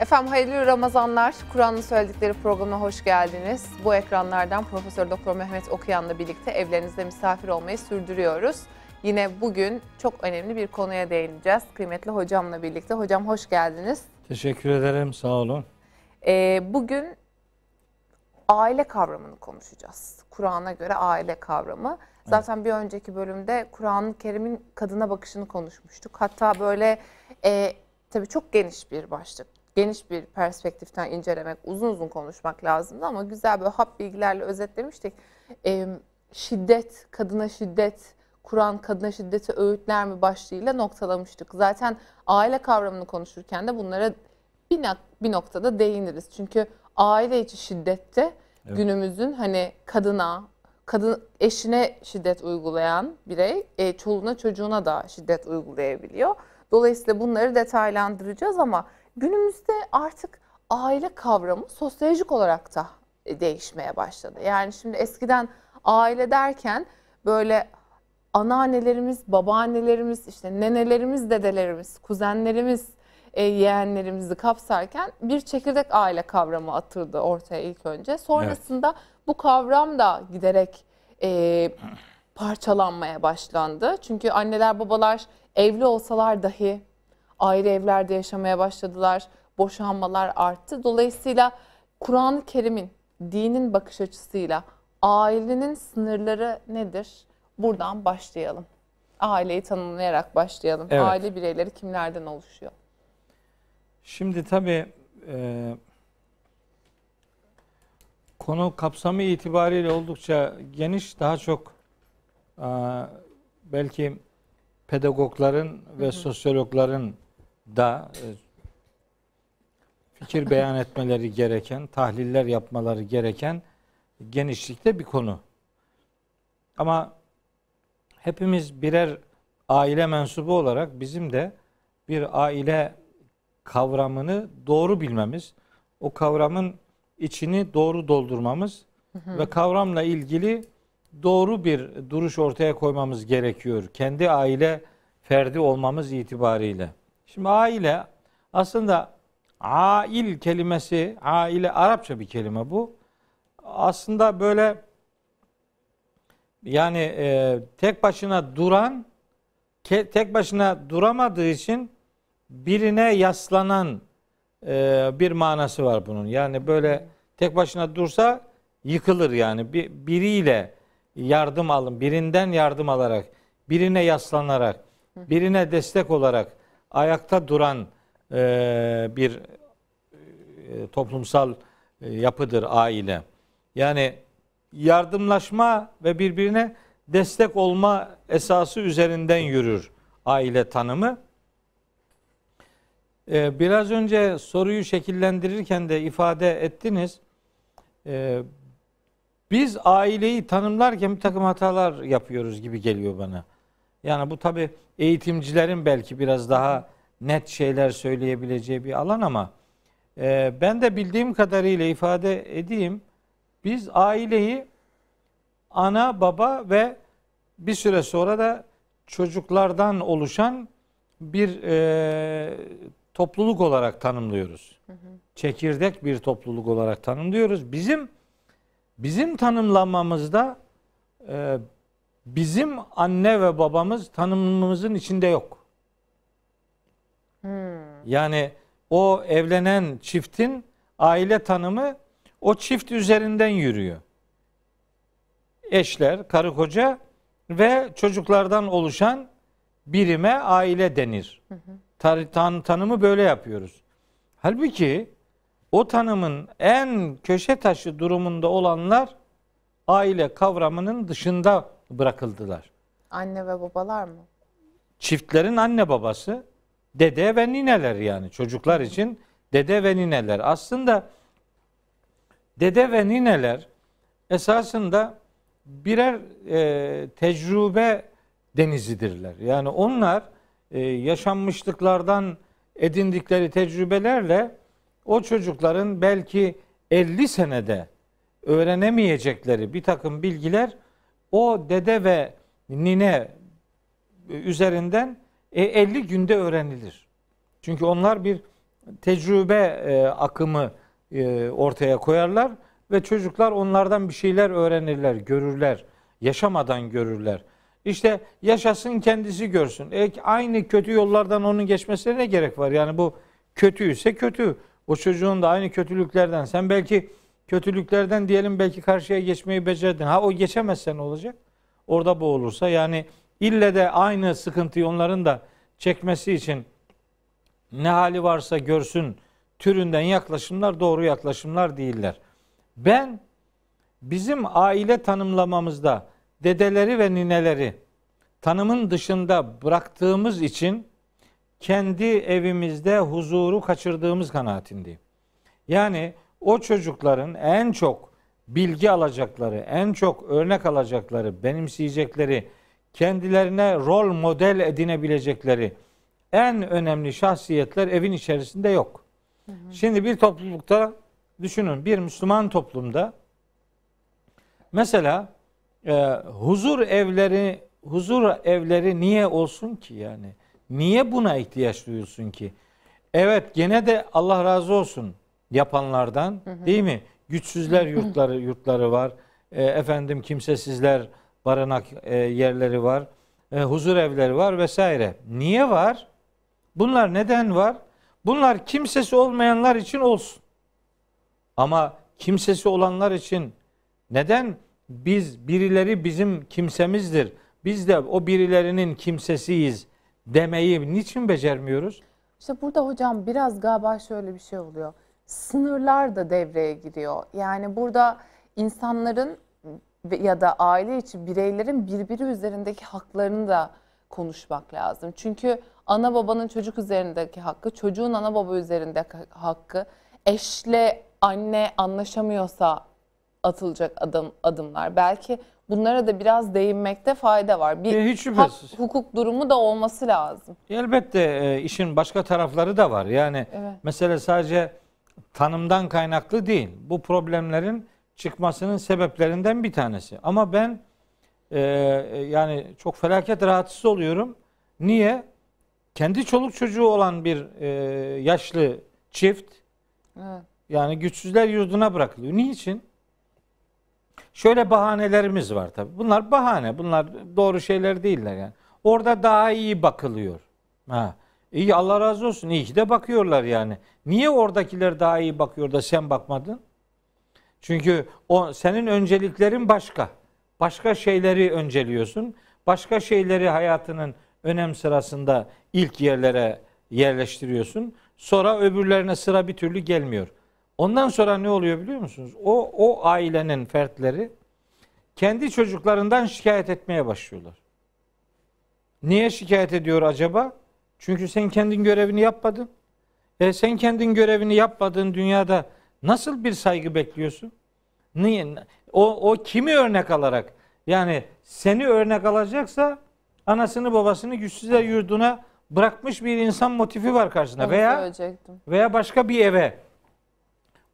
Efendim hayırlı Ramazanlar. Kur'an'ın söyledikleri programına hoş geldiniz. Bu ekranlardan Profesör Doktor Mehmet Okuyan'la birlikte evlerinizde misafir olmayı sürdürüyoruz. Yine bugün çok önemli bir konuya değineceğiz. Kıymetli hocamla birlikte. Hocam hoş geldiniz. Teşekkür ederim, sağ olun. Ee, bugün aile kavramını konuşacağız. Kur'an'a göre aile kavramı. Zaten bir önceki bölümde Kur'an-ı Kerim'in kadına bakışını konuşmuştuk. Hatta böyle e, tabii çok geniş bir başlık. Geniş bir perspektiften incelemek, uzun uzun konuşmak lazımdı ama güzel böyle hap bilgilerle özetlemiştik. E, şiddet, kadına şiddet, Kur'an kadına şiddeti öğütler mi başlığıyla noktalamıştık. Zaten aile kavramını konuşurken de bunlara bir, bir noktada değiniriz. Çünkü aile içi şiddette Evet. günümüzün hani kadına, kadın eşine şiddet uygulayan birey, e, çoluğuna çocuğuna da şiddet uygulayabiliyor. Dolayısıyla bunları detaylandıracağız ama günümüzde artık aile kavramı sosyolojik olarak da e, değişmeye başladı. Yani şimdi eskiden aile derken böyle anneannelerimiz, babaannelerimiz, işte nenelerimiz, dedelerimiz, kuzenlerimiz, e, yeğenlerimizi kapsarken bir çekirdek aile kavramı atıldı ortaya ilk önce. Sonrasında bu kavram da giderek e, parçalanmaya başlandı. Çünkü anneler babalar evli olsalar dahi ayrı evlerde yaşamaya başladılar. Boşanmalar arttı. Dolayısıyla Kur'an-ı Kerim'in, dinin bakış açısıyla ailenin sınırları nedir? Buradan başlayalım. Aileyi tanımlayarak başlayalım. Evet. Aile bireyleri kimlerden oluşuyor? Şimdi tabii e, konu kapsamı itibariyle oldukça geniş, daha çok e, belki pedagogların ve sosyologların da e, fikir beyan etmeleri gereken, tahliller yapmaları gereken genişlikte bir konu. Ama hepimiz birer aile mensubu olarak bizim de bir aile kavramını doğru bilmemiz, o kavramın içini doğru doldurmamız ve kavramla ilgili doğru bir duruş ortaya koymamız gerekiyor. Kendi aile ferdi olmamız itibariyle. Şimdi aile aslında ail kelimesi, aile Arapça bir kelime bu. Aslında böyle yani e, tek başına duran, ke- tek başına duramadığı için birine yaslanan e, bir manası var bunun. Yani böyle tek başına dursa yıkılır yani. Bir, biriyle yardım alın, birinden yardım alarak, birine yaslanarak, birine destek olarak ayakta duran e, bir e, toplumsal e, yapıdır aile. Yani yardımlaşma ve birbirine destek olma esası üzerinden yürür aile tanımı. Ee, biraz önce soruyu şekillendirirken de ifade ettiniz. Ee, biz aileyi tanımlarken bir takım hatalar yapıyoruz gibi geliyor bana. Yani bu tabi eğitimcilerin belki biraz daha net şeyler söyleyebileceği bir alan ama e, ben de bildiğim kadarıyla ifade edeyim. Biz aileyi ana, baba ve bir süre sonra da çocuklardan oluşan bir e, topluluk olarak tanımlıyoruz. Çekirdek bir topluluk olarak tanımlıyoruz. Bizim bizim tanımlamamızda e, bizim anne ve babamız tanımımızın içinde yok. Yani o evlenen çiftin aile tanımı o çift üzerinden yürüyor. Eşler, karı koca ve çocuklardan oluşan birime aile denir. Tar- tan- tanımı böyle yapıyoruz. Halbuki o tanımın en köşe taşı durumunda olanlar aile kavramının dışında bırakıldılar. Anne ve babalar mı? Çiftlerin anne babası, dede ve nineler yani çocuklar için dede ve nineler. Aslında dede ve nineler esasında birer e, tecrübe denizidirler. Yani onlar e, yaşanmışlıklardan edindikleri tecrübelerle o çocukların belki 50 senede öğrenemeyecekleri bir takım bilgiler o dede ve nine üzerinden e, 50 günde öğrenilir. Çünkü onlar bir tecrübe e, akımı e, ortaya koyarlar ve çocuklar onlardan bir şeyler öğrenirler, görürler, yaşamadan görürler. İşte yaşasın kendisi görsün. E, aynı kötü yollardan onun geçmesine ne gerek var? Yani bu kötüyse kötü. O çocuğun da aynı kötülüklerden. Sen belki kötülüklerden diyelim belki karşıya geçmeyi becerdin. Ha o geçemezse ne olacak? Orada boğulursa yani ille de aynı sıkıntıyı onların da çekmesi için ne hali varsa görsün türünden yaklaşımlar doğru yaklaşımlar değiller. Ben bizim aile tanımlamamızda dedeleri ve nineleri tanımın dışında bıraktığımız için kendi evimizde huzuru kaçırdığımız kanaatindeyim. Yani o çocukların en çok bilgi alacakları, en çok örnek alacakları, benimseyecekleri, kendilerine rol model edinebilecekleri en önemli şahsiyetler evin içerisinde yok. Şimdi bir toplulukta düşünün bir Müslüman toplumda mesela e, huzur evleri huzur evleri niye olsun ki yani? Niye buna ihtiyaç duyulsun ki? Evet gene de Allah razı olsun yapanlardan hı hı. değil mi? Güçsüzler yurtları yurtları var. E, efendim kimsesizler barınak e, yerleri var. E, huzur evleri var vesaire. Niye var? Bunlar neden var? Bunlar kimsesi olmayanlar için olsun. Ama kimsesi olanlar için neden biz birileri bizim kimsemizdir? Biz de o birilerinin kimsesiyiz demeyi niçin becermiyoruz? İşte burada hocam biraz galiba şöyle bir şey oluyor. Sınırlar da devreye giriyor. Yani burada insanların ya da aile içi bireylerin birbiri üzerindeki haklarını da konuşmak lazım. Çünkü ana babanın çocuk üzerindeki hakkı, çocuğun ana baba üzerindeki hakkı, eşle anne anlaşamıyorsa atılacak adım adımlar. Belki bunlara da biraz değinmekte fayda var. Bir e, hiç hak, hukuk durumu da olması lazım. Elbette e, işin başka tarafları da var. Yani evet. mesele sadece tanımdan kaynaklı değil. Bu problemlerin çıkmasının sebeplerinden bir tanesi. Ama ben e, yani çok felaket rahatsız oluyorum. Niye? Kendi çoluk çocuğu olan bir e, yaşlı çift evet. yani güçsüzler yurduna bırakılıyor. Niçin? Şöyle bahanelerimiz var tabi. Bunlar bahane. Bunlar doğru şeyler değiller yani. Orada daha iyi bakılıyor. Ha. İyi Allah razı olsun. İyi ki de bakıyorlar yani. Niye oradakiler daha iyi bakıyor da sen bakmadın? Çünkü o senin önceliklerin başka. Başka şeyleri önceliyorsun. Başka şeyleri hayatının önem sırasında ilk yerlere yerleştiriyorsun. Sonra öbürlerine sıra bir türlü gelmiyor. Ondan sonra ne oluyor biliyor musunuz? O o ailenin fertleri kendi çocuklarından şikayet etmeye başlıyorlar. Niye şikayet ediyor acaba? Çünkü sen kendin görevini yapmadın. E sen kendin görevini yapmadığın dünyada nasıl bir saygı bekliyorsun? Niye? O, o kimi örnek alarak? Yani seni örnek alacaksa anasını babasını güçsüzler yurduna bırakmış bir insan motifi var karşısında. veya veya başka bir eve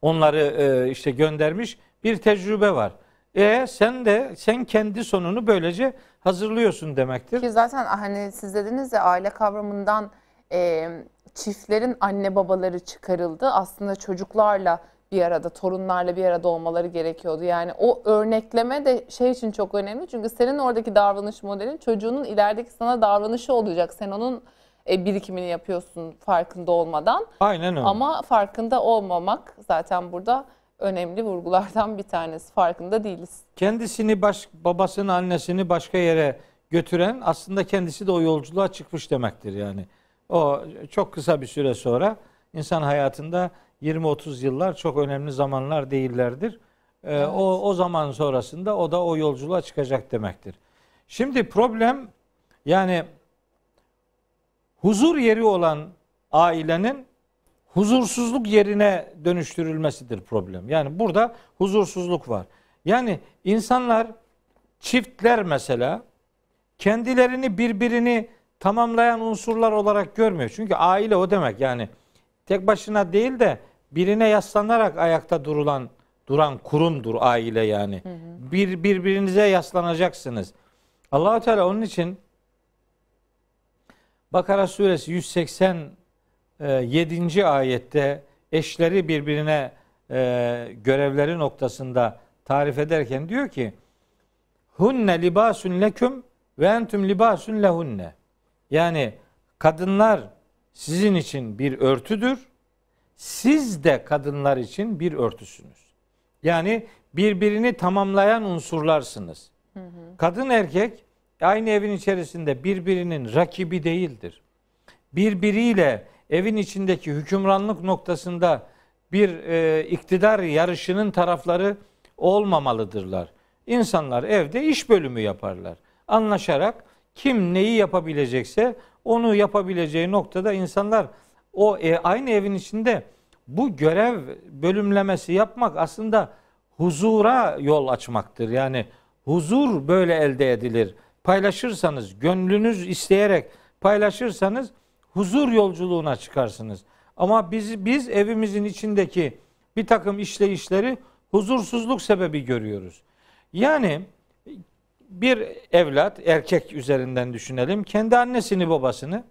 onları e, işte göndermiş bir tecrübe var. E sen de sen kendi sonunu böylece hazırlıyorsun demektir. Ki zaten hani siz dediniz ya aile kavramından e, çiftlerin anne babaları çıkarıldı. Aslında çocuklarla bir arada, torunlarla bir arada olmaları gerekiyordu. Yani o örnekleme de şey için çok önemli. Çünkü senin oradaki davranış modelin çocuğunun ilerideki sana davranışı olacak. Sen onun e, birikimini yapıyorsun farkında olmadan. Aynen öyle. Ama farkında olmamak zaten burada önemli vurgulardan bir tanesi. Farkında değiliz. Kendisini baş, babasını, annesini başka yere götüren aslında kendisi de o yolculuğa çıkmış demektir yani. O çok kısa bir süre sonra insan hayatında 20-30 yıllar çok önemli zamanlar değillerdir. Ee, evet. O o zaman sonrasında o da o yolculuğa çıkacak demektir. Şimdi problem yani huzur yeri olan ailenin huzursuzluk yerine dönüştürülmesidir problem. Yani burada huzursuzluk var. Yani insanlar çiftler mesela kendilerini birbirini tamamlayan unsurlar olarak görmüyor. Çünkü aile o demek yani tek başına değil de birine yaslanarak ayakta durulan duran kurumdur aile yani. Hı hı. Bir birbirinize yaslanacaksınız. Allahu Teala onun için Bakara suresi 180 7. ayette eşleri birbirine e, görevleri noktasında tarif ederken diyor ki hunne libasun leküm ve entüm libasun lehunne. Yani kadınlar sizin için bir örtüdür. Siz de kadınlar için bir örtüsünüz. Yani birbirini tamamlayan unsurlarsınız. Kadın erkek aynı evin içerisinde birbirinin rakibi değildir. Birbiriyle evin içindeki hükümranlık noktasında bir e, iktidar yarışının tarafları olmamalıdırlar. İnsanlar evde iş bölümü yaparlar. Anlaşarak kim neyi yapabilecekse onu yapabileceği noktada insanlar o e, aynı evin içinde bu görev bölümlemesi yapmak aslında huzura yol açmaktır. Yani huzur böyle elde edilir. Paylaşırsanız, gönlünüz isteyerek paylaşırsanız huzur yolculuğuna çıkarsınız. Ama biz biz evimizin içindeki bir takım işleyişleri huzursuzluk sebebi görüyoruz. Yani bir evlat erkek üzerinden düşünelim. Kendi annesini babasını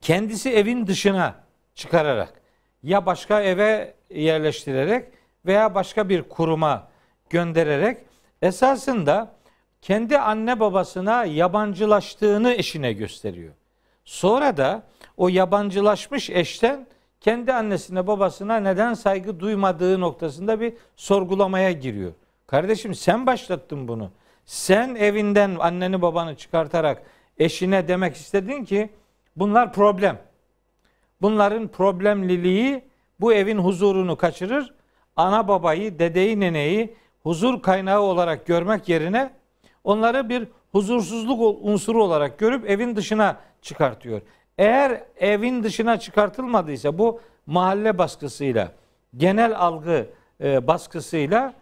kendisi evin dışına çıkararak ya başka eve yerleştirerek veya başka bir kuruma göndererek esasında kendi anne babasına yabancılaştığını eşine gösteriyor. Sonra da o yabancılaşmış eşten kendi annesine babasına neden saygı duymadığı noktasında bir sorgulamaya giriyor. Kardeşim sen başlattın bunu. Sen evinden anneni babanı çıkartarak eşine demek istedin ki bunlar problem. Bunların problemliliği bu evin huzurunu kaçırır. Ana babayı, dedeyi, neneyi huzur kaynağı olarak görmek yerine onları bir huzursuzluk unsuru olarak görüp evin dışına çıkartıyor. Eğer evin dışına çıkartılmadıysa bu mahalle baskısıyla, genel algı e, baskısıyla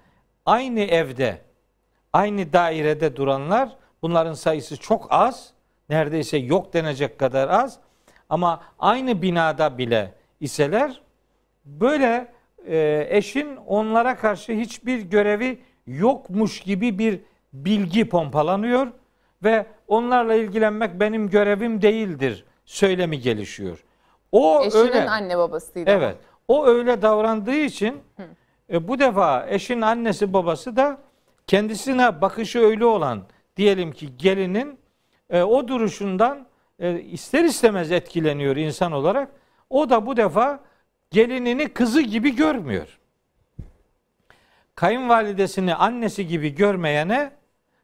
aynı evde, aynı dairede duranlar bunların sayısı çok az. Neredeyse yok denecek kadar az. Ama aynı binada bile iseler böyle e, eşin onlara karşı hiçbir görevi yokmuş gibi bir bilgi pompalanıyor ve onlarla ilgilenmek benim görevim değildir söylemi gelişiyor. O Eşinin öyle anne babasıyla. Evet. O öyle davrandığı için e, bu defa eşin annesi babası da kendisine bakışı öyle olan diyelim ki gelinin e, o duruşundan e, ister istemez etkileniyor insan olarak. O da bu defa gelinini kızı gibi görmüyor. Kayınvalidesini annesi gibi görmeyene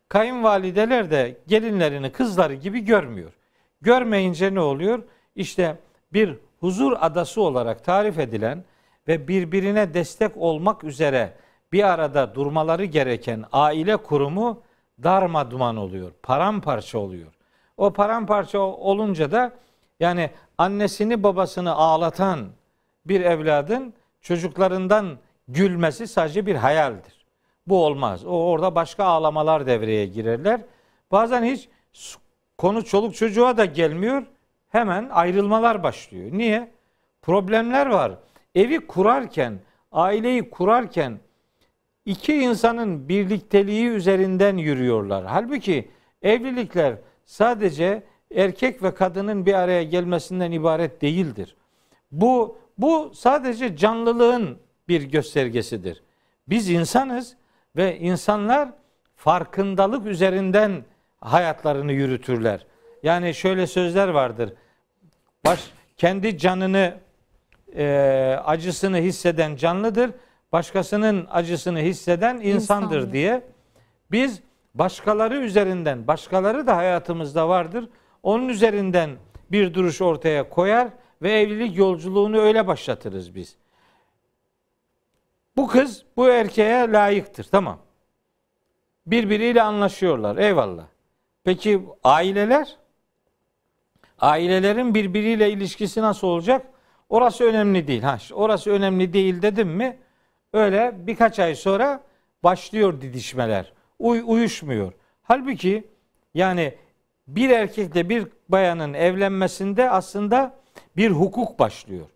kayınvalideler de gelinlerini kızları gibi görmüyor. Görmeyince ne oluyor? İşte bir huzur adası olarak tarif edilen ve birbirine destek olmak üzere bir arada durmaları gereken aile kurumu darma duman oluyor. Paramparça oluyor. O paramparça olunca da yani annesini babasını ağlatan bir evladın çocuklarından gülmesi sadece bir hayaldir. Bu olmaz. O orada başka ağlamalar devreye girerler. Bazen hiç konu çoluk çocuğa da gelmiyor. Hemen ayrılmalar başlıyor. Niye? Problemler var. Evi kurarken, aileyi kurarken iki insanın birlikteliği üzerinden yürüyorlar. Halbuki evlilikler sadece erkek ve kadının bir araya gelmesinden ibaret değildir. Bu bu sadece canlılığın bir göstergesidir. Biz insanız ve insanlar farkındalık üzerinden hayatlarını yürütürler. Yani şöyle sözler vardır. Baş, kendi canını e, acısını hisseden canlıdır. Başkasının acısını hisseden insandır İnsan. diye. Biz başkaları üzerinden, başkaları da hayatımızda vardır. Onun üzerinden bir duruş ortaya koyar ve evlilik yolculuğunu öyle başlatırız biz. Bu kız bu erkeğe layıktır. Tamam. Birbiriyle anlaşıyorlar. Eyvallah. Peki aileler? Ailelerin birbiriyle ilişkisi nasıl olacak? Orası önemli değil. Ha, orası önemli değil dedim mi? Öyle birkaç ay sonra başlıyor didişmeler. Uy, uyuşmuyor. Halbuki yani bir erkekle bir bayanın evlenmesinde aslında bir hukuk başlıyor.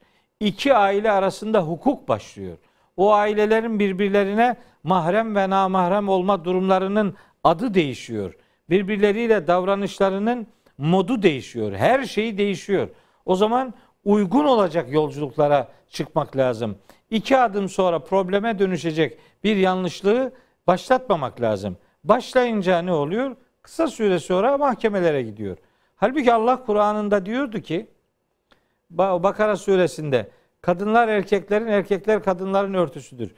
İki aile arasında hukuk başlıyor. O ailelerin birbirlerine mahrem ve namahrem olma durumlarının adı değişiyor. Birbirleriyle davranışlarının modu değişiyor. Her şey değişiyor. O zaman uygun olacak yolculuklara çıkmak lazım. İki adım sonra probleme dönüşecek bir yanlışlığı başlatmamak lazım. Başlayınca ne oluyor? Kısa süre sonra mahkemelere gidiyor. Halbuki Allah Kur'an'ında diyordu ki Bakara suresinde kadınlar erkeklerin, erkekler kadınların örtüsüdür.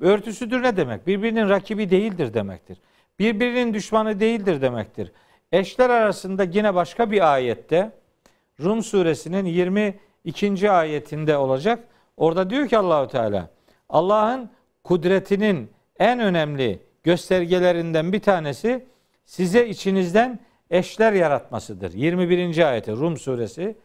Örtüsüdür ne demek? Birbirinin rakibi değildir demektir. Birbirinin düşmanı değildir demektir. Eşler arasında yine başka bir ayette Rum suresinin 22. ayetinde olacak. Orada diyor ki Allahu Teala Allah'ın kudretinin en önemli göstergelerinden bir tanesi size içinizden eşler yaratmasıdır. 21. ayeti Rum suresi.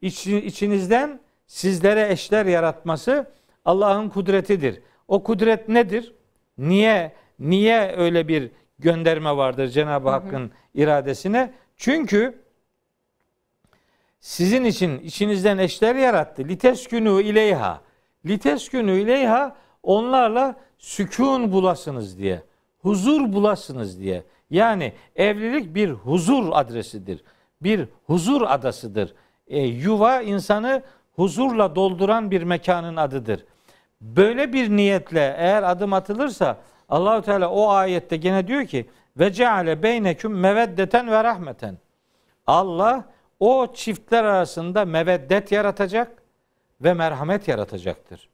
İç, içinizden sizlere eşler yaratması Allah'ın kudretidir. O kudret nedir? Niye niye öyle bir gönderme vardır Cenab-ı Hakk'ın iradesine? Çünkü sizin için içinizden eşler yarattı. Liteskünü ileyha. Liteskünü ileyha onlarla sükun bulasınız diye. Huzur bulasınız diye. Yani evlilik bir huzur adresidir. Bir huzur adasıdır. E, yuva insanı huzurla dolduran bir mekanın adıdır. Böyle bir niyetle eğer adım atılırsa Allahu Teala o ayette gene diyor ki ve ceale beyneküm meveddeten ve rahmeten. Allah o çiftler arasında meveddet yaratacak ve merhamet yaratacaktır.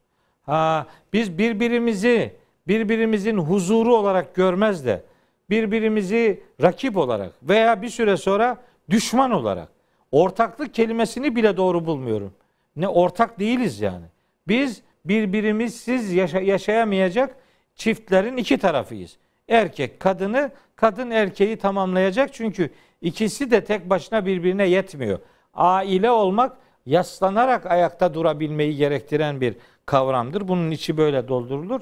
Ha biz birbirimizi birbirimizin huzuru olarak görmez de birbirimizi rakip olarak veya bir süre sonra düşman olarak ortaklık kelimesini bile doğru bulmuyorum. Ne ortak değiliz yani. Biz birbirimizsiz yaşa- yaşayamayacak çiftlerin iki tarafıyız. Erkek kadını, kadın erkeği tamamlayacak çünkü ikisi de tek başına birbirine yetmiyor. Aile olmak yaslanarak ayakta durabilmeyi gerektiren bir kavramdır. Bunun içi böyle doldurulur.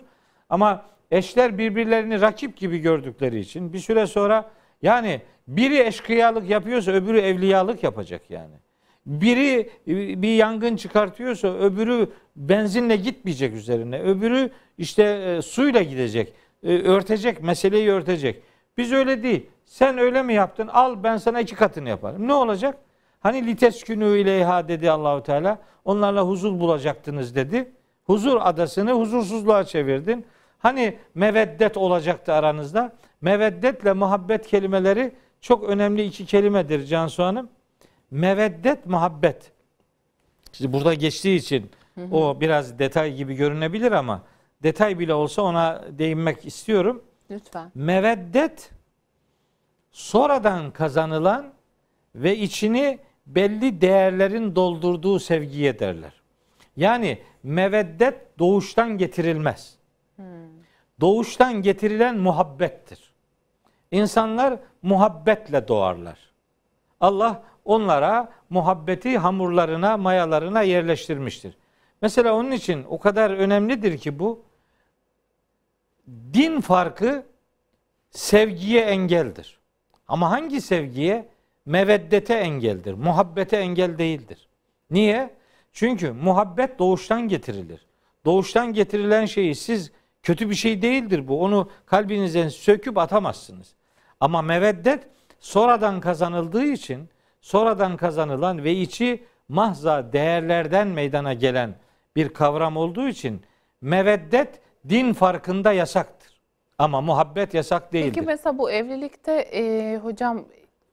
Ama eşler birbirlerini rakip gibi gördükleri için bir süre sonra yani biri eşkıyalık yapıyorsa öbürü evliyalık yapacak yani. Biri bir yangın çıkartıyorsa öbürü benzinle gitmeyecek üzerine. Öbürü işte e, suyla gidecek. E, örtecek, meseleyi örtecek. Biz öyle değil. Sen öyle mi yaptın? Al ben sana iki katını yaparım. Ne olacak? Hani liteskünü ileyha dedi Allahu Teala. Onlarla huzur bulacaktınız dedi. Huzur adasını huzursuzluğa çevirdin. Hani meveddet olacaktı aranızda. Meveddetle muhabbet kelimeleri çok önemli iki kelimedir Cansu Hanım. Meveddet, muhabbet. Şimdi burada geçtiği için o biraz detay gibi görünebilir ama detay bile olsa ona değinmek istiyorum. Lütfen. Meveddet sonradan kazanılan ve içini belli değerlerin doldurduğu sevgiye derler. Yani meveddet doğuştan getirilmez. Doğuştan getirilen muhabbettir. İnsanlar muhabbetle doğarlar. Allah onlara muhabbeti hamurlarına, mayalarına yerleştirmiştir. Mesela onun için o kadar önemlidir ki bu din farkı sevgiye engeldir. Ama hangi sevgiye? Meveddete engeldir. Muhabbete engel değildir. Niye? Çünkü muhabbet doğuştan getirilir. Doğuştan getirilen şeyi siz kötü bir şey değildir bu. Onu kalbinizden söküp atamazsınız. Ama meveddet sonradan kazanıldığı için sonradan kazanılan ve içi mahza değerlerden meydana gelen bir kavram olduğu için meveddet din farkında yasaktır. Ama muhabbet yasak değildir. Peki mesela bu evlilikte e, hocam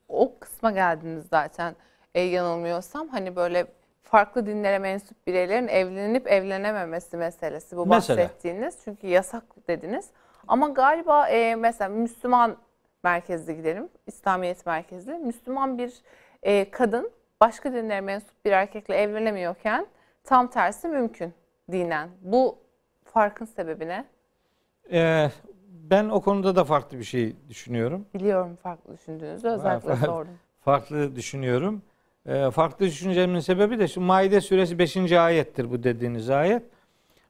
o kısma geldiniz zaten e, yanılmıyorsam hani böyle farklı dinlere mensup bireylerin evlenip evlenememesi meselesi bu Mesela? bahsettiğiniz. Çünkü yasak dediniz. Ama galiba e, mesela Müslüman merkezli gidelim, İslamiyet merkezli. Müslüman bir e, kadın başka dinlere mensup bir erkekle evlenemiyorken tam tersi mümkün dinen. Bu farkın sebebi ne? Ee, ben o konuda da farklı bir şey düşünüyorum. Biliyorum farklı düşündüğünüzü özellikle var. sordum. Farklı düşünüyorum. Ee, farklı düşüncemin sebebi de şu Maide suresi 5. ayettir bu dediğiniz ayet.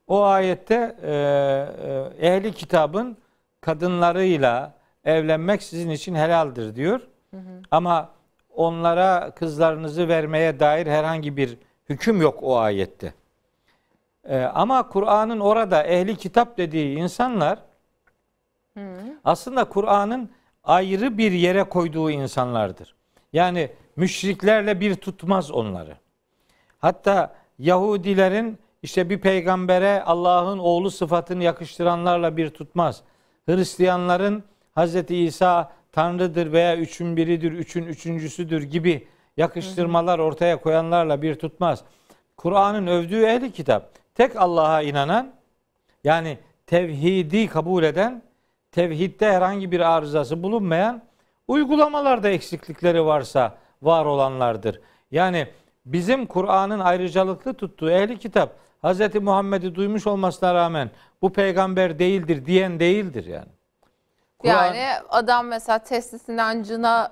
O ayette e, e, ehli kitabın kadınlarıyla evlenmek sizin için helaldir diyor. Ama onlara kızlarınızı vermeye dair herhangi bir hüküm yok o ayette. Ee, ama Kur'an'ın orada ehli kitap dediği insanlar aslında Kur'an'ın ayrı bir yere koyduğu insanlardır. Yani müşriklerle bir tutmaz onları. Hatta Yahudilerin işte bir peygambere Allah'ın oğlu sıfatını yakıştıranlarla bir tutmaz. Hristiyanların Hz. İsa Tanrı'dır veya üçün biridir, üçün üçüncüsüdür gibi yakıştırmalar ortaya koyanlarla bir tutmaz. Kur'an'ın övdüğü ehli kitap tek Allah'a inanan yani tevhidi kabul eden, tevhidde herhangi bir arızası bulunmayan, uygulamalarda eksiklikleri varsa var olanlardır. Yani bizim Kur'an'ın ayrıcalıklı tuttuğu ehli kitap Hz. Muhammed'i duymuş olmasına rağmen bu peygamber değildir diyen değildir yani. Yani adam mesela testis inancına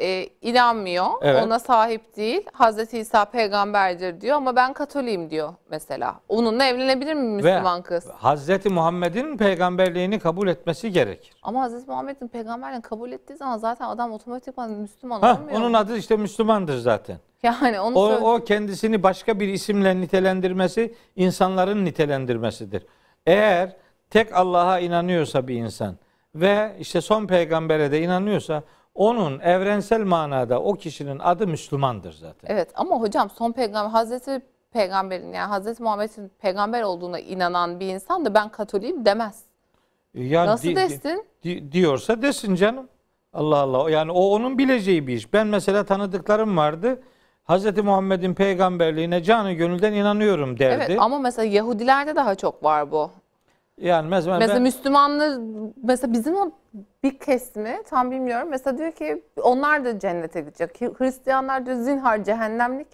e, inanmıyor. Evet. Ona sahip değil. Hazreti İsa peygamberdir diyor ama ben Katoliyim diyor mesela. Onunla evlenebilir mi Müslüman kız? Hz. Muhammed'in peygamberliğini kabul etmesi gerekir. Ama Hazreti Muhammed'in peygamberliğini kabul ettiği zaman zaten adam otomatikman Müslüman Hah, olmuyor. onun mu? adı işte Müslümandır zaten. Yani onu O, söyle- o kendisini başka bir isimle nitelendirmesi insanların nitelendirmesidir. Eğer tek Allah'a inanıyorsa bir insan ve işte son peygambere de inanıyorsa onun evrensel manada o kişinin adı Müslümandır zaten. Evet ama hocam son peygamber Hazreti peygamberin yani Hazreti Muhammed'in peygamber olduğuna inanan bir insan da ben Katoliyim demez. Ya Nasıl di- di- desin? di- diyorsa desin canım. Allah Allah. Yani o onun bileceği bir iş. Ben mesela tanıdıklarım vardı. Hz. Muhammed'in peygamberliğine canı gönülden inanıyorum derdi. Evet ama mesela Yahudilerde daha çok var bu. Yani mesela, Mesela ben- Müslümanlar mesela bizim o bir kesimi tam bilmiyorum. Mesela diyor ki onlar da cennete gidecek. Hristiyanlar diyor zinhar cehennemlik.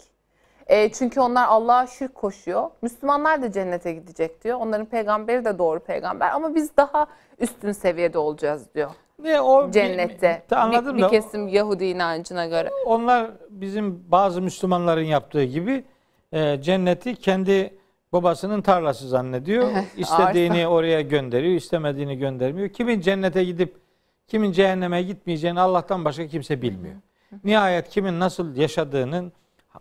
E, çünkü onlar Allah'a şirk koşuyor. Müslümanlar da cennete gidecek diyor. Onların peygamberi de doğru peygamber ama biz daha üstün seviyede olacağız diyor. ne o Cennette. Bir, anladım bir, da bir kesim Yahudi inancına göre. onlar bizim bazı Müslümanların yaptığı gibi e, cenneti kendi babasının tarlası zannediyor. İstediğini oraya gönderiyor, istemediğini göndermiyor. Kimin cennete gidip kimin cehenneme gitmeyeceğini Allah'tan başka kimse bilmiyor. Nihayet kimin nasıl yaşadığının,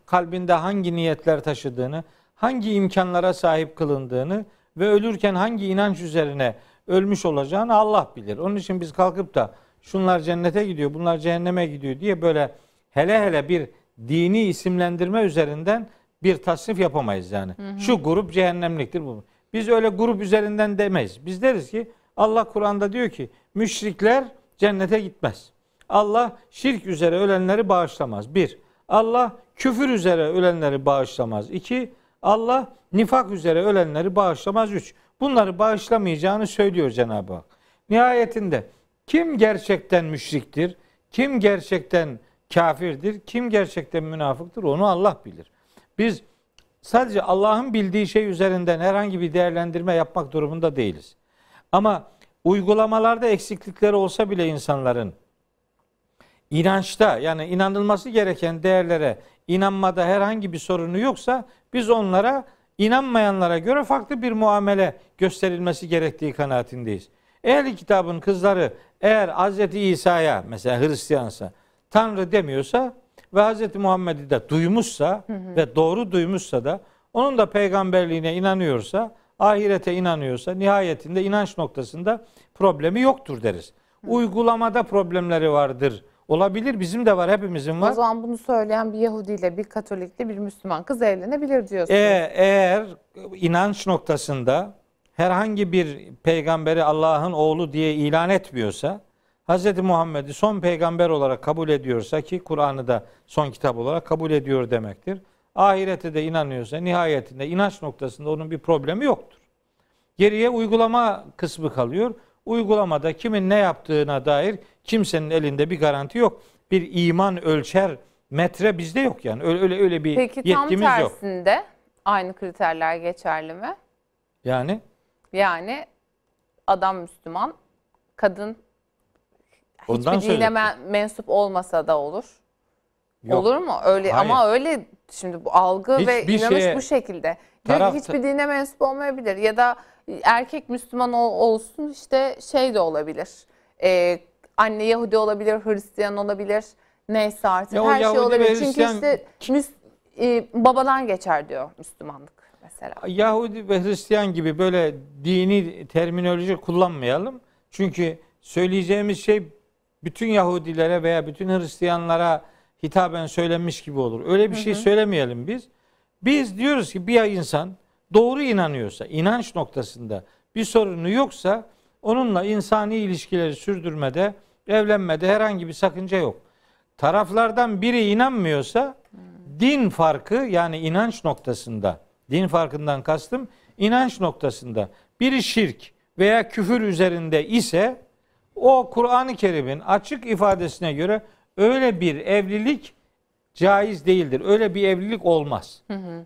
kalbinde hangi niyetler taşıdığını, hangi imkanlara sahip kılındığını ve ölürken hangi inanç üzerine ölmüş olacağını Allah bilir. Onun için biz kalkıp da şunlar cennete gidiyor, bunlar cehenneme gidiyor diye böyle hele hele bir dini isimlendirme üzerinden bir tasnif yapamayız yani. Şu grup cehennemliktir bu. Biz öyle grup üzerinden demeyiz. Biz deriz ki Allah Kur'an'da diyor ki müşrikler cennete gitmez. Allah şirk üzere ölenleri bağışlamaz. Bir, Allah küfür üzere ölenleri bağışlamaz. İki, Allah nifak üzere ölenleri bağışlamaz. Üç, bunları bağışlamayacağını söylüyor Cenab-ı Hak. Nihayetinde kim gerçekten müşriktir, kim gerçekten kafirdir, kim gerçekten münafıktır onu Allah bilir. Biz sadece Allah'ın bildiği şey üzerinden herhangi bir değerlendirme yapmak durumunda değiliz. Ama uygulamalarda eksiklikleri olsa bile insanların inançta yani inanılması gereken değerlere inanmada herhangi bir sorunu yoksa biz onlara inanmayanlara göre farklı bir muamele gösterilmesi gerektiği kanaatindeyiz. Ehli kitabın kızları eğer Hz. İsa'ya mesela Hristiyansa Tanrı demiyorsa ve Hz. Muhammed'i de duymuşsa ve doğru duymuşsa da onun da peygamberliğine inanıyorsa, ahirete inanıyorsa nihayetinde inanç noktasında problemi yoktur deriz. Uygulamada problemleri vardır. Olabilir bizim de var hepimizin O var. zaman bunu söyleyen bir Yahudi ile bir Katolikle bir Müslüman kız evlenebilir diyorsunuz. E, eğer inanç noktasında herhangi bir peygamberi Allah'ın oğlu diye ilan etmiyorsa, Hz. Muhammed'i son peygamber olarak kabul ediyorsa ki Kur'an'ı da son kitap olarak kabul ediyor demektir. Ahirete de inanıyorsa nihayetinde inanç noktasında onun bir problemi yoktur. Geriye uygulama kısmı kalıyor. Uygulamada kimin ne yaptığına dair kimsenin elinde bir garanti yok. Bir iman ölçer metre bizde yok yani. Öyle öyle, öyle bir Peki tam yetkimiz yok. tersinde aynı kriterler geçerli mi? Yani Yani adam Müslüman, kadın Ondan hiçbir dine mensup olmasa da olur. yok. Olur mu? Öyle Hayır. ama öyle şimdi bu algı ve Hiçbir inanış şeye- bu şekilde. Diyor ki Tarafta- hiçbir dine mensup olmayabilir ya da erkek Müslüman ol- olsun işte şey de olabilir. Ee, anne Yahudi olabilir, Hristiyan olabilir. Neyse artık Ya o her şey Yahudi ve olabilir. Çünkü Hristiyan- işte Müs- e, babadan geçer diyor Müslümanlık mesela. Yahudi ve Hristiyan gibi böyle dini terminoloji kullanmayalım. Çünkü söyleyeceğimiz şey bütün Yahudilere veya bütün Hristiyanlara hitaben söylenmiş gibi olur. Öyle bir şey söylemeyelim biz. Biz diyoruz ki bir insan doğru inanıyorsa, inanç noktasında bir sorunu yoksa onunla insani ilişkileri sürdürmede, evlenmede herhangi bir sakınca yok. Taraflardan biri inanmıyorsa din farkı yani inanç noktasında, din farkından kastım inanç noktasında biri şirk veya küfür üzerinde ise o Kur'an-ı Kerim'in açık ifadesine göre öyle bir evlilik caiz değildir. Öyle bir evlilik olmaz.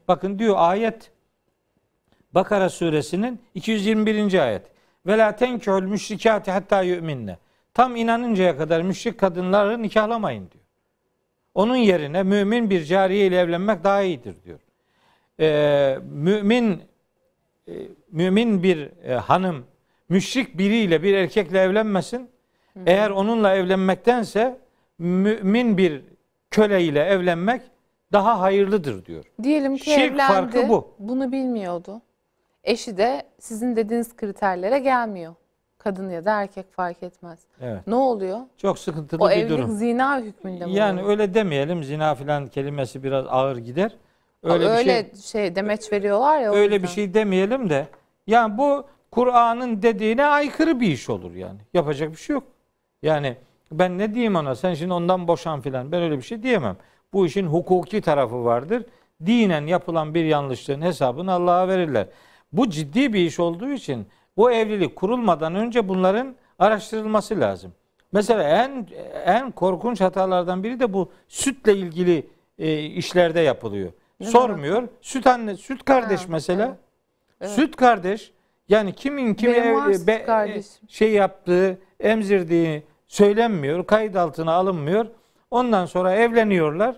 Bakın diyor ayet Bakara suresinin 221. ayet. Ve la tenkihul müşrikati hatta yu'minne. Tam inanıncaya kadar müşrik kadınları nikahlamayın diyor. Onun yerine mümin bir cariye ile evlenmek daha iyidir diyor. Ee, mümin e, mümin bir e, hanım müşrik biriyle bir erkekle evlenmesin. Eğer onunla evlenmektense mümin bir köle ile evlenmek daha hayırlıdır diyor. Diyelim ki Şirk evlendi. farkı bu. Bunu bilmiyordu. Eşi de sizin dediğiniz kriterlere gelmiyor. Kadın ya da erkek fark etmez. Evet. Ne oluyor? Çok sıkıntılı O bir evlilik durum. zina hükmünde mi Yani oluyor? öyle demeyelim. Zina filan kelimesi biraz ağır gider. öyle, Öyle, bir şey şey demeç veriyorlar ya. o öyle bir şey demeyelim de yani bu Kur'an'ın dediğine aykırı bir iş olur yani. Yapacak bir şey yok. Yani ben ne diyeyim ona sen şimdi ondan boşan filan ben öyle bir şey diyemem. Bu işin hukuki tarafı vardır. Dinen yapılan bir yanlışlığın hesabını Allah'a verirler. Bu ciddi bir iş olduğu için bu evlilik kurulmadan önce bunların araştırılması lazım. Mesela en en korkunç hatalardan biri de bu sütle ilgili e, işlerde yapılıyor. Ne Sormuyor. Süt anne, süt kardeş Ha, mesela. Evet. Süt kardeş yani kimin ev- süt be- kardeşim. şey yaptığı, emzirdiği söylenmiyor, kayıt altına alınmıyor. Ondan sonra evleniyorlar.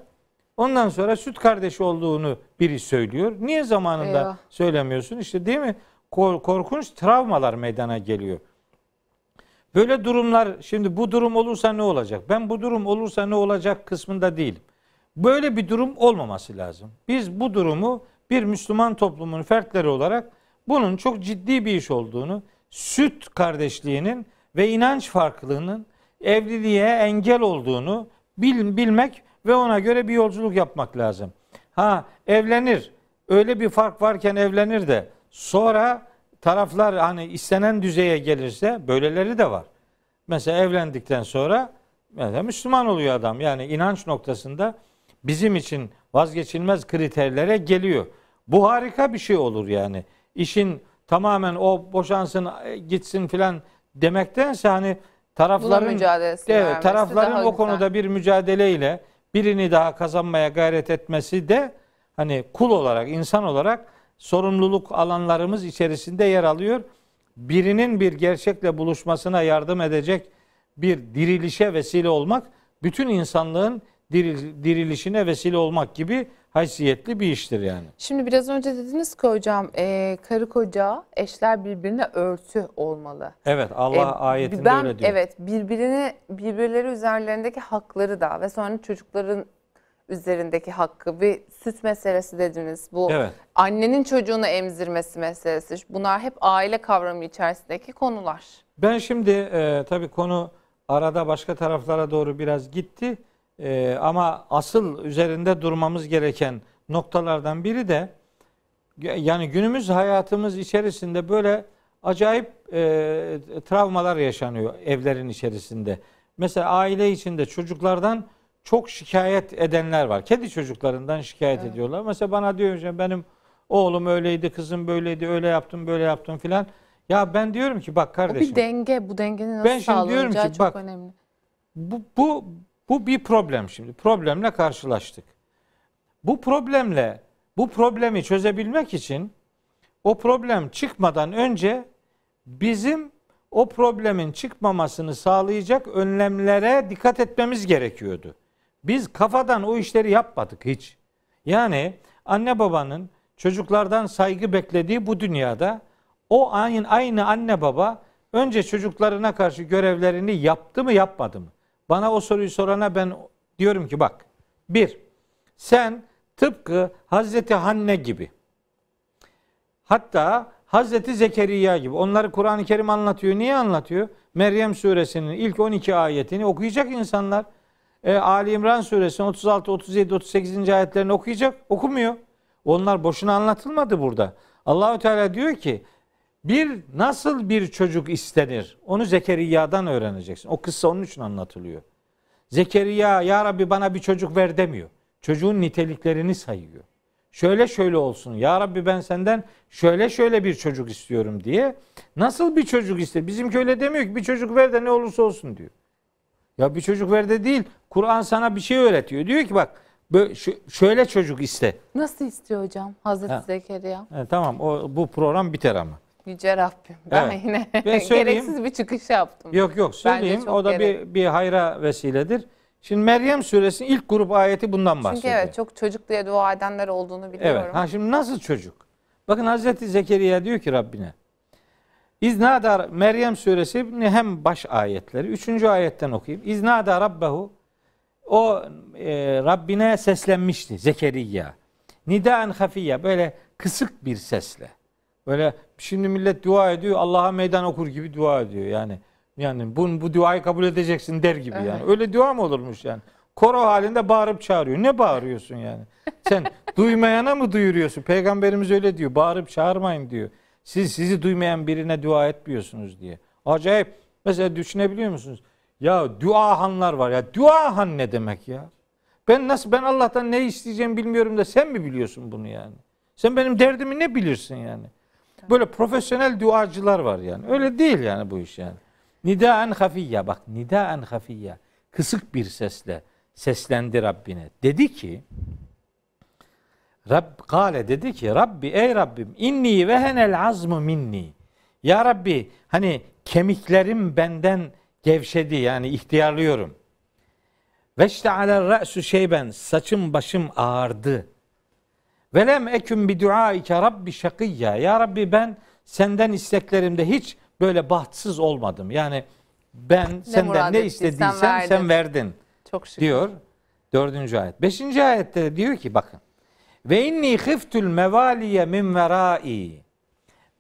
Ondan sonra süt kardeşi olduğunu biri söylüyor. Niye zamanında Eyvah. söylemiyorsun? İşte değil mi? Kor- korkunç travmalar meydana geliyor. Böyle durumlar şimdi bu durum olursa ne olacak? Ben bu durum olursa ne olacak kısmında değilim. Böyle bir durum olmaması lazım. Biz bu durumu bir Müslüman toplumun fertleri olarak bunun çok ciddi bir iş olduğunu, süt kardeşliğinin ve inanç farklılığının evliliğe engel olduğunu bil, bilmek ve ona göre bir yolculuk yapmak lazım. Ha evlenir. Öyle bir fark varken evlenir de sonra taraflar hani istenen düzeye gelirse böyleleri de var. Mesela evlendikten sonra mesela Müslüman oluyor adam. Yani inanç noktasında bizim için vazgeçilmez kriterlere geliyor. Bu harika bir şey olur yani. İşin tamamen o boşansın gitsin filan demektense hani tarafların evet tarafların o güzel. konuda bir mücadeleyle birini daha kazanmaya gayret etmesi de hani kul olarak insan olarak sorumluluk alanlarımız içerisinde yer alıyor. Birinin bir gerçekle buluşmasına yardım edecek bir dirilişe vesile olmak bütün insanlığın diril- dirilişine vesile olmak gibi haysiyetli bir iştir yani. Şimdi biraz önce dediniz ki hocam e, karı koca eşler birbirine örtü olmalı. Evet Allah E, ayetinde ben, öyle diyor. Evet birbirini birbirleri üzerlerindeki hakları da ve sonra çocukların üzerindeki hakkı bir süt meselesi dediniz. Bu Evet. annenin çocuğunu emzirmesi meselesi. Bunlar hep aile kavramı içerisindeki konular. Ben şimdi e, tabii konu arada başka taraflara doğru biraz gitti. E, ama asıl üzerinde durmamız gereken noktalardan biri de yani günümüz hayatımız içerisinde böyle acayip e, travmalar yaşanıyor evlerin içerisinde. Mesela aile içinde çocuklardan çok şikayet edenler var. Kendi çocuklarından şikayet ediyorlar. Mesela bana diyor ki benim oğlum öyleydi, kızım böyleydi, öyle yaptım, böyle yaptım filan. Ya ben diyorum ki bak O kardeşim. bir denge. Bu dengenin nasıl Ben şimdi diyorum ki çok bak, önemli. bu, bu, bu bir problem şimdi. Problemle karşılaştık. Bu problemle bu problemi çözebilmek için o problem çıkmadan önce bizim o problemin çıkmamasını sağlayacak önlemlere dikkat etmemiz gerekiyordu. Biz kafadan o işleri yapmadık hiç. Yani anne babanın çocuklardan saygı beklediği bu dünyada o aynı, aynı anne baba önce çocuklarına karşı görevlerini yaptı mı yapmadı mı? Bana o soruyu sorana ben diyorum ki bak bir sen tıpkı Hazreti Hanne gibi hatta Hazreti Zekeriya gibi onları Kur'an-ı Kerim anlatıyor. Niye anlatıyor? Meryem suresinin ilk 12 ayetini okuyacak insanlar. E, Ali İmran suresinin 36, 37, 38. ayetlerini okuyacak. Okumuyor. Onlar boşuna anlatılmadı burada. Allahü Teala diyor ki bir nasıl bir çocuk istenir? Onu Zekeriya'dan öğreneceksin. O kıssa onun için anlatılıyor. Zekeriya ya Rabbi bana bir çocuk ver demiyor. Çocuğun niteliklerini sayıyor. Şöyle şöyle olsun. Ya Rabbi ben senden şöyle şöyle bir çocuk istiyorum diye. Nasıl bir çocuk ister? Bizimki öyle demiyor ki bir çocuk ver de ne olursa olsun diyor. Ya bir çocuk ver de değil. Kur'an sana bir şey öğretiyor. Diyor ki bak şöyle çocuk iste. Nasıl istiyor hocam Hazreti Ha. Zekeriya? He, tamam o bu program biter ama. Yüce Rabbim. Ben Evet. yine Ben gereksiz bir çıkış yaptım. Yok yok söyleyeyim. O da gerek. bir bir hayra vesiledir. Şimdi Meryem suresinin ilk grup ayeti bundan Çünkü bahsediyor. evet çok çocuk diye dua edenler olduğunu biliyorum. Evet. Ha şimdi nasıl çocuk? Bakın Hazreti Zekeriya diyor ki Rabbine. İznada Meryem suresi hem baş ayetleri. Üçüncü ayetten okuyayım. İznada Rabbehu o e, Rabbine seslenmişti Zekeriya. Nidaen hafiyya böyle kısık bir sesle. Böyle şimdi millet dua ediyor Allah'a meydan okur gibi dua ediyor yani. Yani bu, bu duayı kabul edeceksin der gibi yani. Öyle dua mı olurmuş yani? Koro halinde bağırıp çağırıyor. Ne bağırıyorsun yani? Sen duymayana mı duyuruyorsun? Peygamberimiz öyle diyor. Bağırıp çağırmayın diyor. Siz sizi duymayan birine dua etmiyorsunuz diye. Acayip. Mesela düşünebiliyor musunuz? Ya duahanlar var ya. Duahan ne demek ya? Ben nasıl ben Allah'tan ne isteyeceğimi bilmiyorum da sen mi biliyorsun bunu yani? Sen benim derdimi ne bilirsin yani? Böyle profesyonel duacılar var yani. Öyle değil yani bu iş yani. Nidaen hafiyya bak nidaen hafiyya kısık bir sesle seslendi Rabbine. Dedi ki Rabb kale dedi ki Rabbi ey Rabbim inni ve henel azmu minni. Ya Rabbi hani kemiklerim benden gevşedi yani ihtiyarlıyorum. Ve işte ala ra'su şeyben saçım başım ağardı. Ve lem eküm bi duaike rabbi şakiyya. Ya Rabbi ben senden isteklerimde hiç böyle bahtsız olmadım. Yani ben senden murad ne istediysem verdin. sen verdin Çok şükür. diyor. Dördüncü ayet. Beşinci ayette de diyor ki bakın. Ve inni khiftul mevaliye min verai.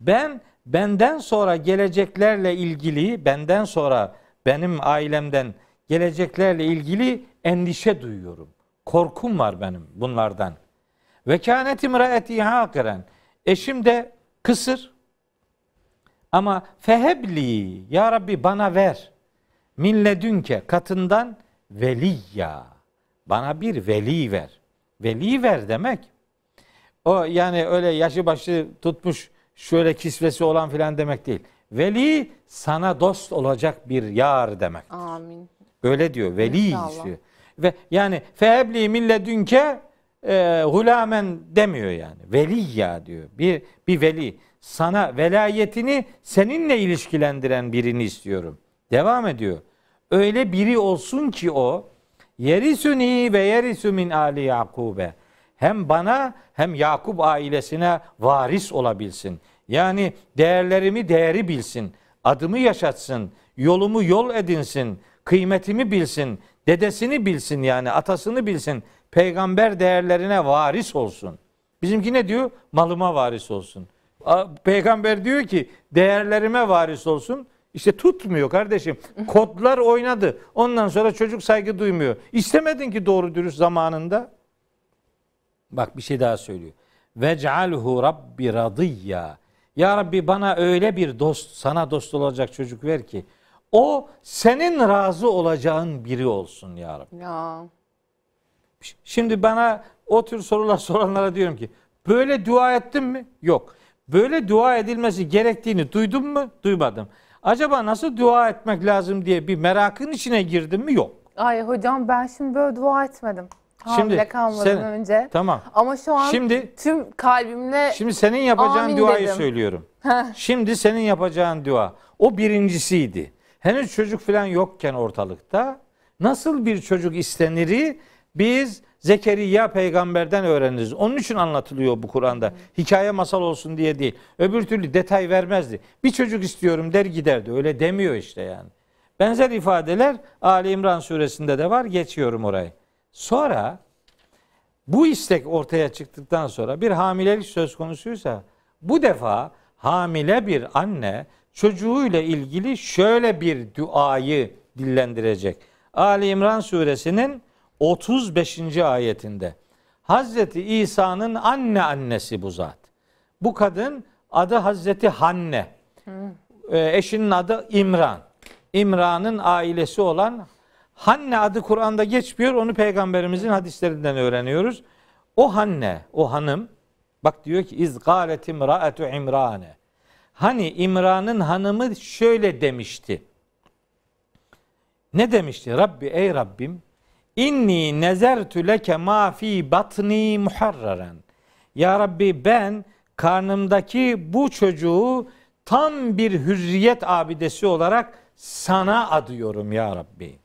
Ben benden sonra geleceklerle ilgili, benden sonra benim ailemden geleceklerle ilgili endişe duyuyorum. Korkum var benim bunlardan. Ve kânet imraeti hakiren. Eşim de kısır. Ama fehebli ya Rabbi bana ver. Milledünke katından veliyya. Bana bir veli ver. Veli ver demek. O yani öyle yaşı başı tutmuş şöyle kisvesi olan filan demek değil. Veli sana dost olacak bir yar demek. Amin. Öyle diyor. Veli İnşallah. istiyor. Ve yani fehebli milledünke e, hulamen demiyor yani. Veli ya diyor. Bir bir veli. Sana velayetini seninle ilişkilendiren birini istiyorum. Devam ediyor. Öyle biri olsun ki o yerisuni ve yerisu min ali Yakube. Hem bana hem Yakup ailesine varis olabilsin. Yani değerlerimi değeri bilsin. Adımı yaşatsın. Yolumu yol edinsin. Kıymetimi bilsin. Dedesini bilsin yani atasını bilsin. Peygamber değerlerine varis olsun. Bizimki ne diyor? Malıma varis olsun. Peygamber diyor ki değerlerime varis olsun. İşte tutmuyor kardeşim. Kodlar oynadı. Ondan sonra çocuk saygı duymuyor. İstemedin ki doğru dürüst zamanında. Bak bir şey daha söylüyor. Vec'alhu rabbi radiyya. Ya Rabbi bana öyle bir dost, sana dost olacak çocuk ver ki o senin razı olacağın biri olsun ya Rabbi. Ya. Şimdi bana o tür sorular soranlara diyorum ki böyle dua ettin mi? Yok. Böyle dua edilmesi gerektiğini duydum mu? Duymadım. Acaba nasıl dua etmek lazım diye bir merakın içine girdim mi? Yok. Ay hocam ben şimdi böyle dua etmedim. Hamile Şimdi kalmadan sen- önce. Tamam. Ama şu an Şimdi tüm kalbimle Şimdi senin yapacağın duayı dedim. söylüyorum. Şimdi senin yapacağın dua. O birincisiydi. Henüz çocuk falan yokken ortalıkta nasıl bir çocuk isteniri biz Zekeriya peygamberden öğreniriz. Onun için anlatılıyor bu Kur'an'da. Hikaye masal olsun diye değil. Öbür türlü detay vermezdi. Bir çocuk istiyorum der giderdi. Öyle demiyor işte yani. Benzer ifadeler Ali İmran suresinde de var. Geçiyorum orayı. Sonra bu istek ortaya çıktıktan sonra bir hamilelik söz konusuysa bu defa hamile bir anne çocuğuyla ilgili şöyle bir duayı dillendirecek. Ali İmran suresinin 35. ayetinde Hazreti İsa'nın anne annesi bu zat. Bu kadın adı Hazreti Hanne. Ee, eşinin adı İmran. İmran'ın ailesi olan Hanne adı Kur'an'da geçmiyor. Onu peygamberimizin hadislerinden öğreniyoruz. O Hanne, o hanım bak diyor ki iz galet imraatu İmrane. Hani İmran'ın hanımı şöyle demişti. Ne demişti? Rabbi ey Rabbim inni nezertü leke ma fi batni muharraren. Ya Rabbi ben karnımdaki bu çocuğu tam bir hürriyet abidesi olarak sana adıyorum ya Rabbi.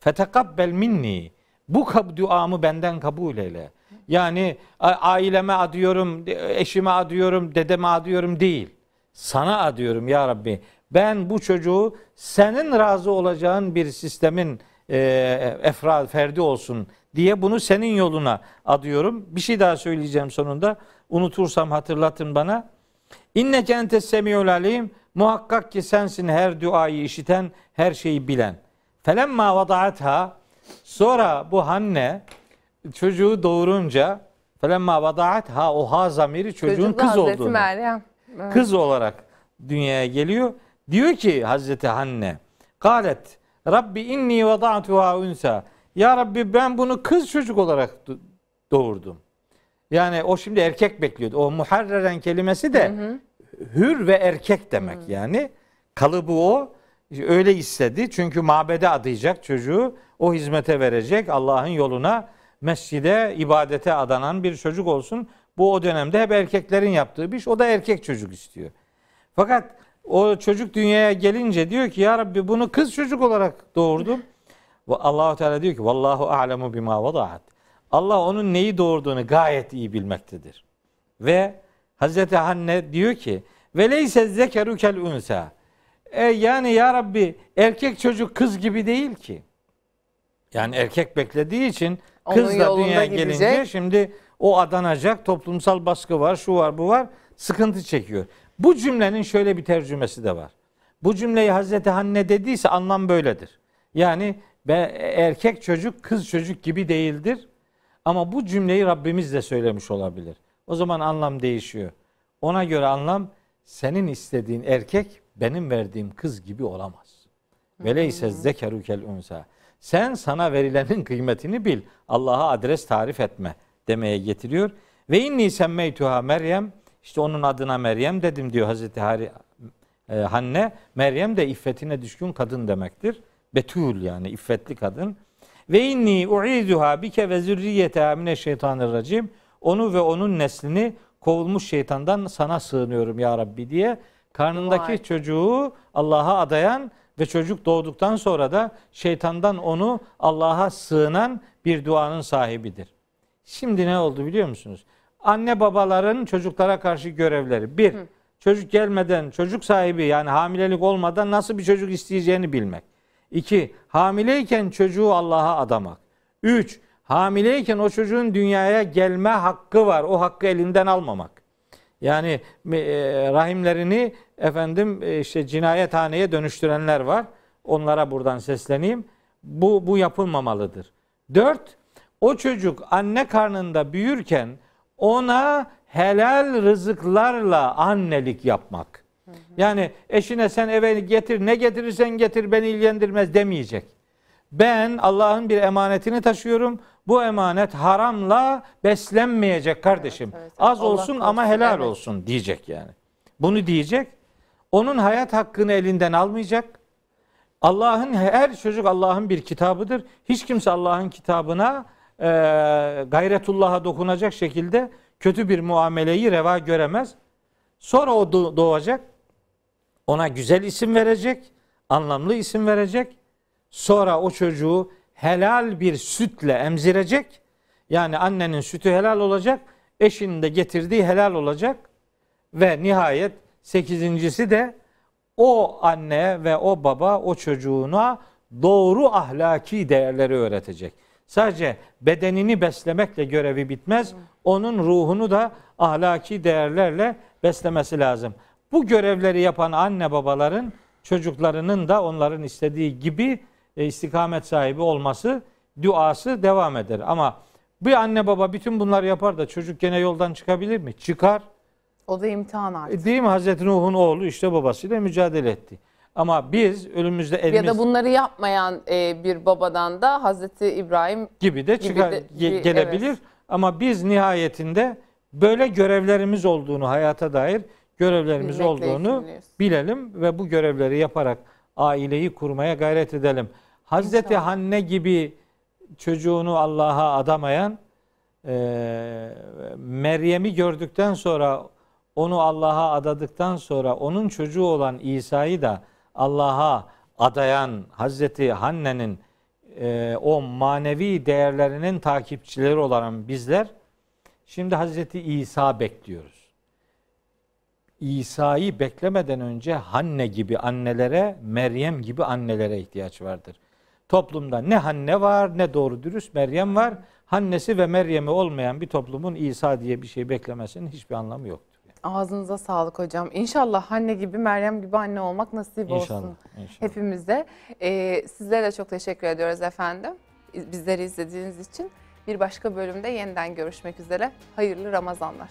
Fetekabbel minni. Bu duamı benden kabul eyle. Yani aileme adıyorum, eşime adıyorum, dedeme adıyorum değil. Sana adıyorum ya Rabbi. Ben bu çocuğu senin razı olacağın bir sistemin e, efrad, ferdi olsun diye bunu senin yoluna adıyorum. Bir şey daha söyleyeceğim sonunda. Unutursam hatırlatın bana. İnneke entes semiyul alim. Muhakkak ki sensin her duayı işiten, her şeyi bilen. Felemma vadaatha sonra bu Hanne çocuğu doğurunca felemma vadaatha o ha zamiri çocuğun kız Hazreti olduğunu. Meryem. Evet. Kız olarak dünyaya geliyor. Diyor ki Hazreti Hanne Galet Rabbi inni vada'tuha unsa Ya Rabbi ben bunu kız çocuk olarak do- doğurdum. Yani o şimdi erkek bekliyordu. O muharreren kelimesi de hür ve erkek demek yani. Kalıbı o. Öyle istedi. Çünkü mabede adayacak çocuğu. O hizmete verecek. Allah'ın yoluna mescide, ibadete adanan bir çocuk olsun. Bu o dönemde hep erkeklerin yaptığı bir iş. O da erkek çocuk istiyor. Fakat o çocuk dünyaya gelince diyor ki ya Rabbi bunu kız çocuk olarak doğurdum. Ve Allahu Teala diyor ki vallahu a'lemu bima vadaat. Allah onun neyi doğurduğunu gayet iyi bilmektedir. Ve Hazreti Hanne diyor ki ve leyse zekeru kel unsa. E yani ya Rabbi erkek çocuk kız gibi değil ki. Yani erkek beklediği için kız da dünyaya gidecek. gelince şimdi o adanacak toplumsal baskı var şu var bu var sıkıntı çekiyor. Bu cümlenin şöyle bir tercümesi de var. Bu cümleyi Hazreti Hanne dediyse anlam böyledir. Yani be, erkek çocuk kız çocuk gibi değildir. Ama bu cümleyi Rabbimiz de söylemiş olabilir. O zaman anlam değişiyor. Ona göre anlam senin istediğin erkek benim verdiğim kız gibi olamaz. Ve leyse zekeru kel unsa. Sen sana verilenin kıymetini bil. Allah'a adres tarif etme demeye getiriyor. Ve inni semmeytuha Meryem. İşte onun adına Meryem dedim diyor Hazreti Hari, e, Hanne. Meryem de iffetine düşkün kadın demektir. Betül yani iffetli kadın. Ve inni u'iduha bike ve zürriyeteha mineşşeytanirracim. Onu ve onun neslini kovulmuş şeytandan sana sığınıyorum ya Rabbi diye karnındaki Vay. çocuğu Allah'a adayan ve çocuk doğduktan sonra da şeytandan onu Allah'a sığınan bir duanın sahibidir. Şimdi ne oldu biliyor musunuz? Anne babaların çocuklara karşı görevleri. Bir, çocuk gelmeden çocuk sahibi yani hamilelik olmadan nasıl bir çocuk isteyeceğini bilmek. İki, hamileyken çocuğu Allah'a adamak. Üç, hamileyken o çocuğun dünyaya gelme hakkı var. O hakkı elinden almamak. Yani e, rahimlerini efendim e, işte cinayethaneye dönüştürenler var. Onlara buradan sesleneyim. Bu bu yapılmamalıdır. Dört, o çocuk anne karnında büyürken ona helal rızıklarla annelik yapmak. Yani eşine sen eve getir ne getirirsen getir beni ilgilendirmez demeyecek. Ben Allah'ın bir emanetini taşıyorum. Bu emanet haramla beslenmeyecek kardeşim. Evet, evet. Az Allah olsun ama korusun, helal evet. olsun diyecek yani. Bunu diyecek. Onun hayat hakkını elinden almayacak. Allah'ın her çocuk Allah'ın bir kitabıdır. Hiç kimse Allah'ın kitabına e, gayretullah'a dokunacak şekilde kötü bir muameleyi reva göremez. Sonra o do- doğacak. Ona güzel isim verecek, anlamlı isim verecek. Sonra o çocuğu helal bir sütle emzirecek. Yani annenin sütü helal olacak, eşinin de getirdiği helal olacak. Ve nihayet sekizincisi de o anne ve o baba o çocuğuna doğru ahlaki değerleri öğretecek. Sadece bedenini beslemekle görevi bitmez. Onun ruhunu da ahlaki değerlerle beslemesi lazım. Bu görevleri yapan anne babaların çocuklarının da onların istediği gibi e, istikamet sahibi olması duası devam eder. Ama Bir anne baba bütün bunları yapar da çocuk gene yoldan çıkabilir mi? Çıkar. O da imtihan artık. E, Değil mi? Hazreti Nuh'un oğlu işte babasıyla mücadele etti. Ama biz önümüzde elimiz Ya da bunları yapmayan e, bir babadan da Hazreti İbrahim gibi de gibi çıkar de- ge- bir- gelebilir. evet. Ama biz nihayetinde böyle görevlerimiz olduğunu hayata dair görevlerimiz Bilmekle olduğunu yükümlüyüz. bilelim ve bu görevleri yaparak aileyi kurmaya gayret edelim. Hazreti İnşallah. Hanne gibi çocuğunu Allah'a adamayan e, Meryem'i gördükten sonra onu Allah'a adadıktan sonra onun çocuğu olan İsa'yı da Allah'a adayan Hazreti Hanne'nin e, o manevi değerlerinin takipçileri olan bizler şimdi Hazreti İsa bekliyoruz. İsa'yı beklemeden önce Hanne gibi annelere, Meryem gibi annelere ihtiyaç vardır. Toplumda ne Hanne var ne doğru dürüst Meryem var. Hannesi ve Meryem'i olmayan bir toplumun İsa diye bir şey beklemesinin hiçbir anlamı yoktur. Ağzınıza sağlık hocam. İnşallah anne gibi, Meryem gibi anne olmak nasip İnşallah. olsun inşallah. hepimize. Ee, sizlere de çok teşekkür ediyoruz efendim. Bizleri izlediğiniz için. Bir başka bölümde yeniden görüşmek üzere. Hayırlı Ramazanlar.